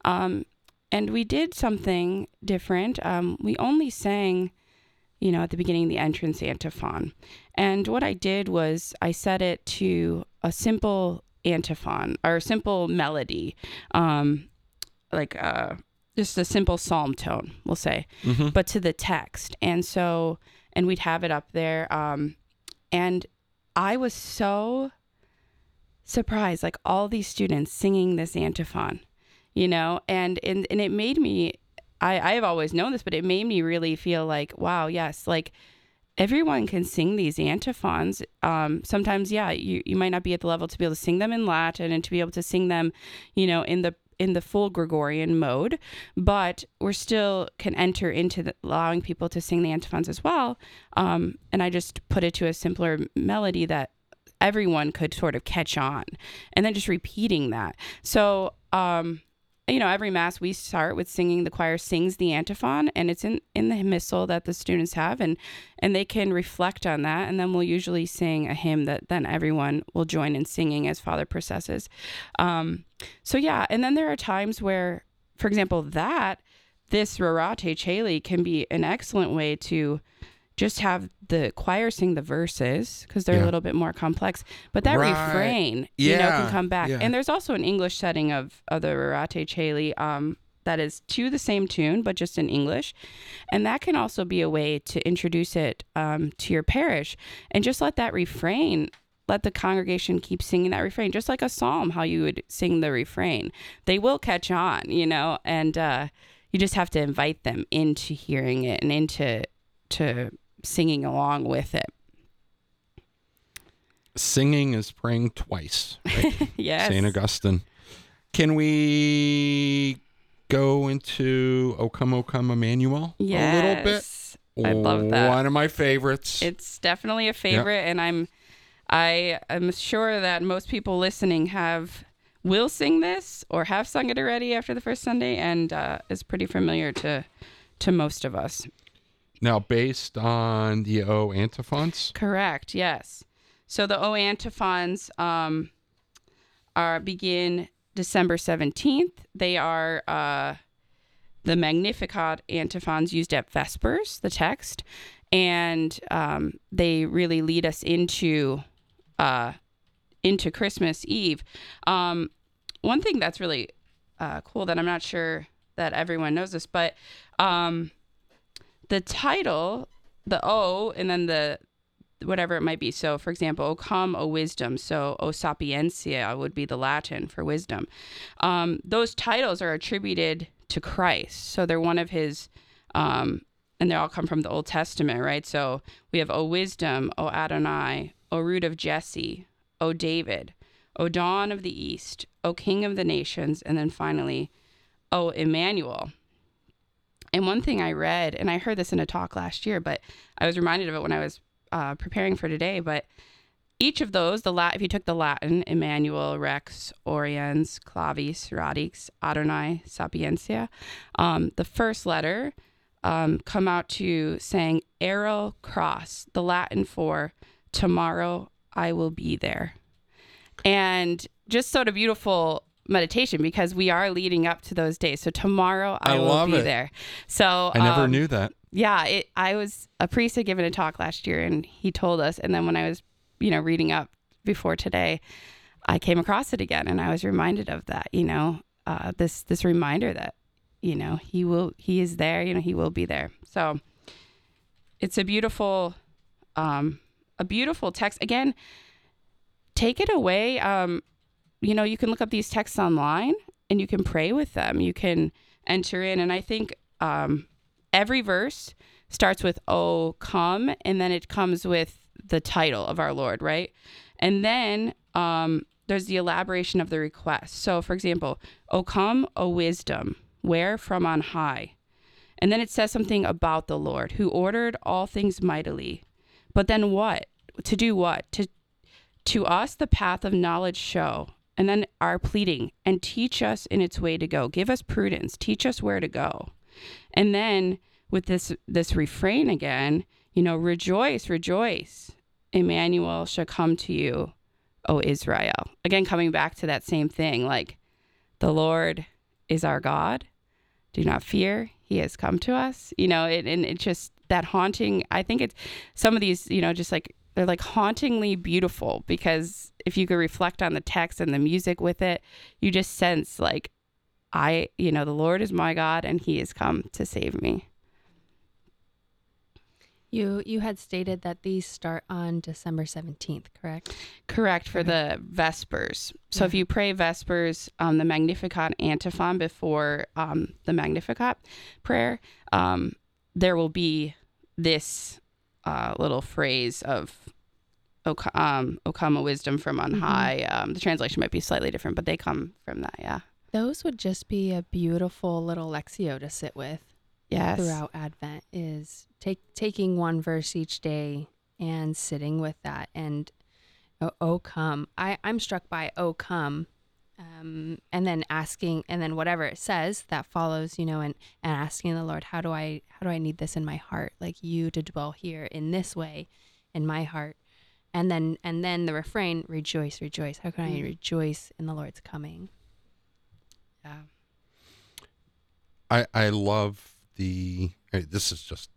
um, and we did something different. Um, we only sang, you know, at the beginning the entrance antiphon, and what I did was I set it to a simple antiphon or a simple melody, um, like uh, just a simple psalm tone, we'll say Mm-hmm. but to the text. And so, and we'd have it up there. Um, and I was so surprised, like all these students singing this antiphon, you know, and, and, and it made me, I, I have always known this, but it made me really feel like, wow, yes, like everyone can sing these antiphons. Um, sometimes, yeah, you, you might not be at the level to be able to sing them in Latin and to be able to sing them, you know, in the in the full Gregorian mode, but we're still can enter into the, allowing people to sing the antiphons as well. Um, and I just put it to a simpler melody that everyone could sort of catch on, and then just repeating that. So, um, you know, every mass we start with singing. The choir sings the antiphon, and it's in in the missal that the students have, and and they can reflect on that, and then we'll usually sing a hymn that then everyone will join in singing as Father processes. Um, so yeah, and then there are times where, for example, that this Rorate Caeli can be an excellent way to just have the choir sing the verses because they're Yeah. a little bit more complex, but that Right. refrain, you know, Yeah, can come back. yeah. And there's also an English setting of, of the Rorate Caeli um, that is to the same tune, but just in English. And that can also be a way to introduce it um, to your parish and just let that refrain let the congregation keep singing that refrain, just like a psalm, how you would sing the refrain. They will catch on, you know, and uh, you just have to invite them into hearing it and into to singing along with it. Singing is praying twice. Right? yes. St. Augustine. Can we go into O Come, O Come Emmanuel Yes. a little bit? I love that. One of my favorites. It's definitely a favorite, and I'm I am sure that most people listening have will sing this or have sung it already after the first Sunday, and uh, is pretty familiar to to most of us. Now, based on the O antiphons, Correct. Yes. So the O antiphons um, are begin December seventeenth. They are uh, the Magnificat antiphons used at Vespers, the text, and um, they really lead us into uh, into Christmas Eve. Um, one thing that's really uh, cool that I'm not sure that everyone knows this, but um, the title, the O, and then the whatever it might be. So, for example, O come, O wisdom. So, O sapientia would be the Latin for wisdom. Um, those titles are attributed to Christ. So, they're one of his, um, and they all come from the Old Testament, right? So, we have O wisdom, O Adonai, O root of Jesse, O David, O dawn of the east, O king of the nations, and then finally, O Emmanuel. And one thing I read, and I heard this in a talk last year, but I was reminded of it when I was uh, preparing for today. But each of those, the Lat, if you took the Latin, Emmanuel, Rex, Oriens, Clavis, Radix, Adonai, Sapientia, um, the first letter um, come out to saying Ero cras, the Latin for tomorrow I will be there. And just sort of beautiful meditation because we are leading up to those days. So tomorrow I, I will be it. there. So I never um, knew that. yeah, it, I was a priest had given a talk last year, and he told us. And then when I was, you know, reading up before today, I came across it again, and I was reminded of that. You know, uh, this this reminder that, you know, he will, he is there. You know, he will be there. So, it's a beautiful, um, a beautiful text. Again, take it away. Um, you know, you can look up these texts online, and you can pray with them. You can enter in, and I think. Um, every verse starts with "Oh, come," and then it comes with the title of our Lord, right? And then um, there's the elaboration of the request. So, for example, "O come, O wisdom, where from on high," and then it says something about the Lord who ordered all things mightily. But then what? To do what? To to us the path of knowledge show. And then our pleading and teach us in its way to go. Give us prudence. Teach us where to go. And then with this this refrain again, you know, rejoice, rejoice. Emmanuel shall come to you, O Israel. Again, coming back to that same thing, like the Lord is our God. Do not fear. He has come to us. You know, and it just that haunting. I think it's some of these, you know, just like they're like hauntingly beautiful because if you could reflect on the text and the music with it, you just sense like I, you know, the Lord is my God and he has come to save me. You you had stated that these start on December 17th, correct? Correct for the Vespers. So if you pray Vespers, um, the Magnificat antiphon before um, the Magnificat prayer, um, there will be this uh, little phrase of O, um, o come, wisdom from on Mhm. high. Um, the translation might be slightly different, but they come from that. Yeah. Those would just be a beautiful little lectio to sit with Yes. throughout Advent is take taking one verse each day and sitting with that and oh, oh come. I I'm struck by oh come um, and then asking and then whatever it says that follows you know and, and asking the lord how do i how do i need this in my heart like you to dwell here in this way in my heart and then and then the refrain rejoice rejoice how can i Mm. rejoice in the lord's coming Yeah. I I love the. hey, This is just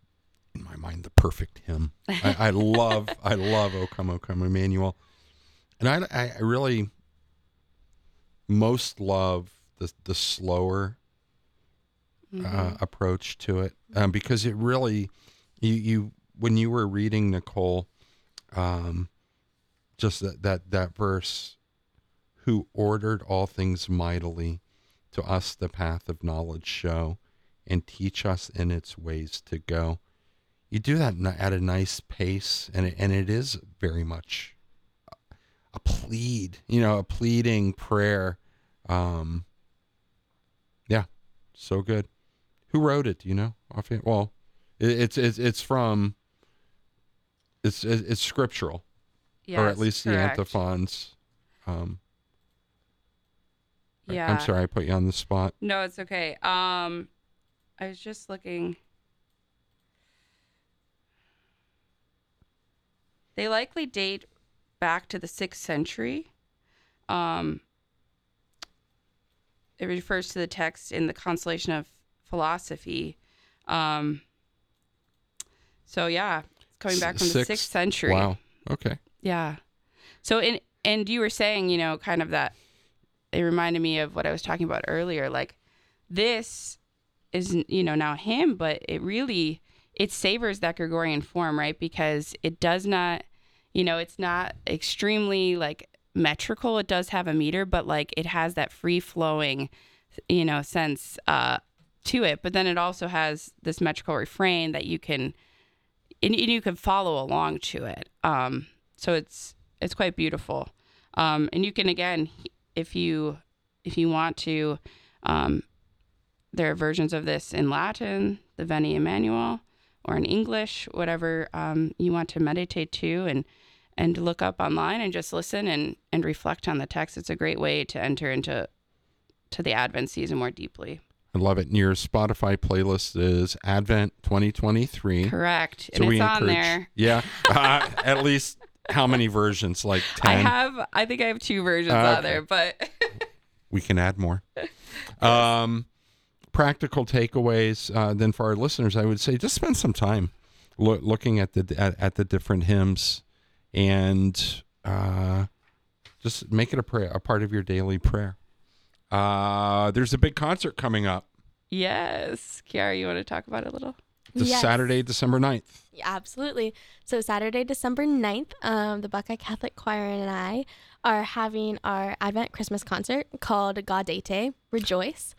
in my mind the perfect hymn. I, I love I love O come O come Emmanuel, and I I I really most love the the slower uh, Mhm. approach to it um, because it really you you when you were reading Nicole um, just that that that verse who ordered all things mightily to us the path of knowledge show and teach us in its ways to go you do that at a nice pace and it, and it is very much a plead you know a pleading prayer um yeah so good who wrote it do you know offhand well it, it's it's it's from it's it's it's scriptural or at Yes, least the correct. antiphons um Yeah. I'm sorry I put you on the spot. No, it's okay. Um, I was just looking. They likely date back to the sixth century. Um, it refers to the text in the Consolation of Philosophy. Um, so yeah, it's coming back from the Sixth- sixth century. Wow. Okay. Yeah. So in and you were saying, you know, kind of that it reminded me of what I was talking about earlier. Like this is you know now him, but it really it savors that Gregorian form, right? Because it does not, you know, it's not extremely like metrical. It does have a meter, but like it has that free flowing, you know, sense uh, to it. But then it also has this metrical refrain that you can and, you can follow along to it. Um, so it's it's quite beautiful. Um, and you can again, if you if you want to, um, there are versions of this in Latin, the Veni Emmanuel, or in English, whatever um, you want to meditate to, and and look up online and just listen and and reflect on the text. It's a great way to enter into to the Advent season more deeply. I love it. And your Spotify playlist is Advent 2023. Correct, So and we it's on encourage- there. Yeah. Uh, at least how many versions? Like 10? I have, I think I have two versions Okay. on there, but we can add more. Um, practical takeaways. Uh, then for our listeners, I would say just spend some time loo- looking at the at, at the different hymns and uh, just make it a prayer, a part of your daily prayer. Uh, there's a big concert coming up yes, Chiara, you want to talk about it a little? This Yes. Saturday, December 9th. Yeah, absolutely. So Saturday, December 9th, um, the Buckeye Catholic Choir and I are having our Advent Christmas concert called Gaudete, Rejoice.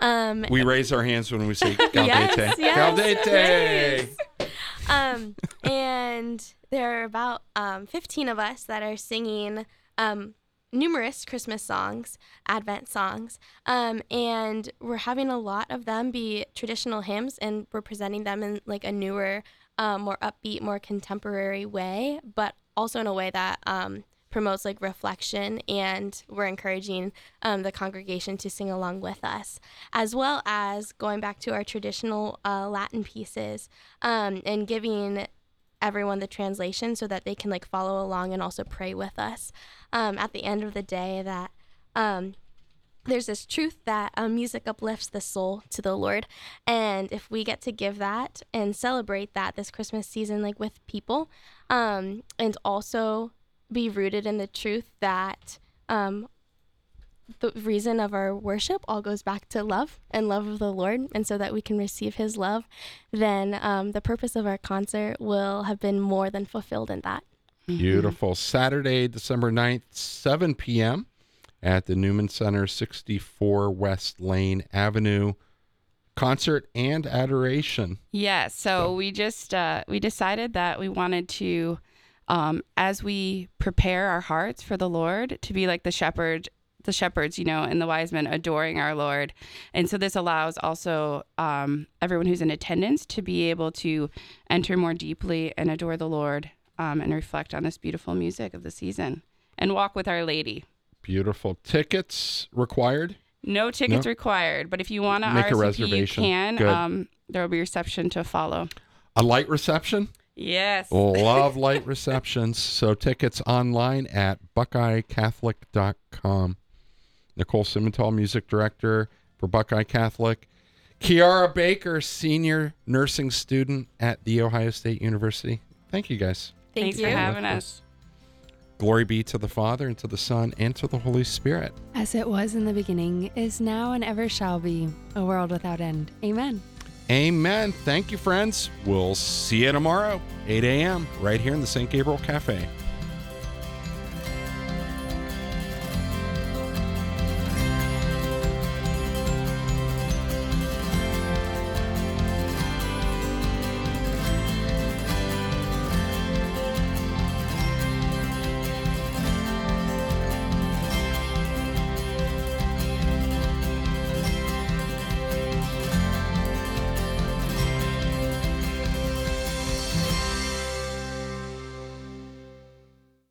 Um, We raise our hands when we say Gaudete. Yes, yes, Gaudete. um, and there are about um, 15 of us that are singing um, numerous Christmas songs, Advent songs, um, and we're having a lot of them be traditional hymns, and we're presenting them in like a newer, um, more upbeat, more contemporary way, but also in a way that um, promotes like reflection, and we're encouraging um, the congregation to sing along with us, as well as going back to our traditional uh, Latin pieces um, and giving everyone the translation so that they can like follow along and also pray with us um, at the end of the day that um, there's this truth that um, music uplifts the soul to the lord. And if we get to give that and celebrate that this christmas season like with people um, and also be rooted in the truth that um, the reason of our worship all goes back to love and love of the Lord, and so that we can receive His love, then um, the purpose of our concert will have been more than fulfilled in that. Beautiful. Saturday, December 9th, 7 p.m. at the Newman Center, 64 West Lane Avenue. Concert and adoration. Yeah, so we just uh, we decided that we wanted to, um, as we prepare our hearts for the Lord, to be like the shepherd, the shepherds, you know, and the wise men adoring our Lord, and so this allows also um, everyone who's in attendance to be able to enter more deeply and adore the Lord um, and reflect on this beautiful music of the season and walk with Our Lady. Beautiful. Tickets required. No tickets required, but if you want to Make a RSVP, reservation. you can. Um, there will be reception to follow. A light reception. Yes. Love light receptions. So tickets online at buckeyecatholic.com. Nicole Simental, music director for Buckeye Catholic. Chiara Baker, senior nursing student at The Ohio State University. Thank you guys. Thank Thanks you. for having us. Glory be to the Father, and to the Son, and to the Holy Spirit. As it was in the beginning, is now, and ever shall be, a world without end. Amen. Amen. Thank you, friends. We'll see you tomorrow, 8 a.m., right here in the St. Gabriel Cafe.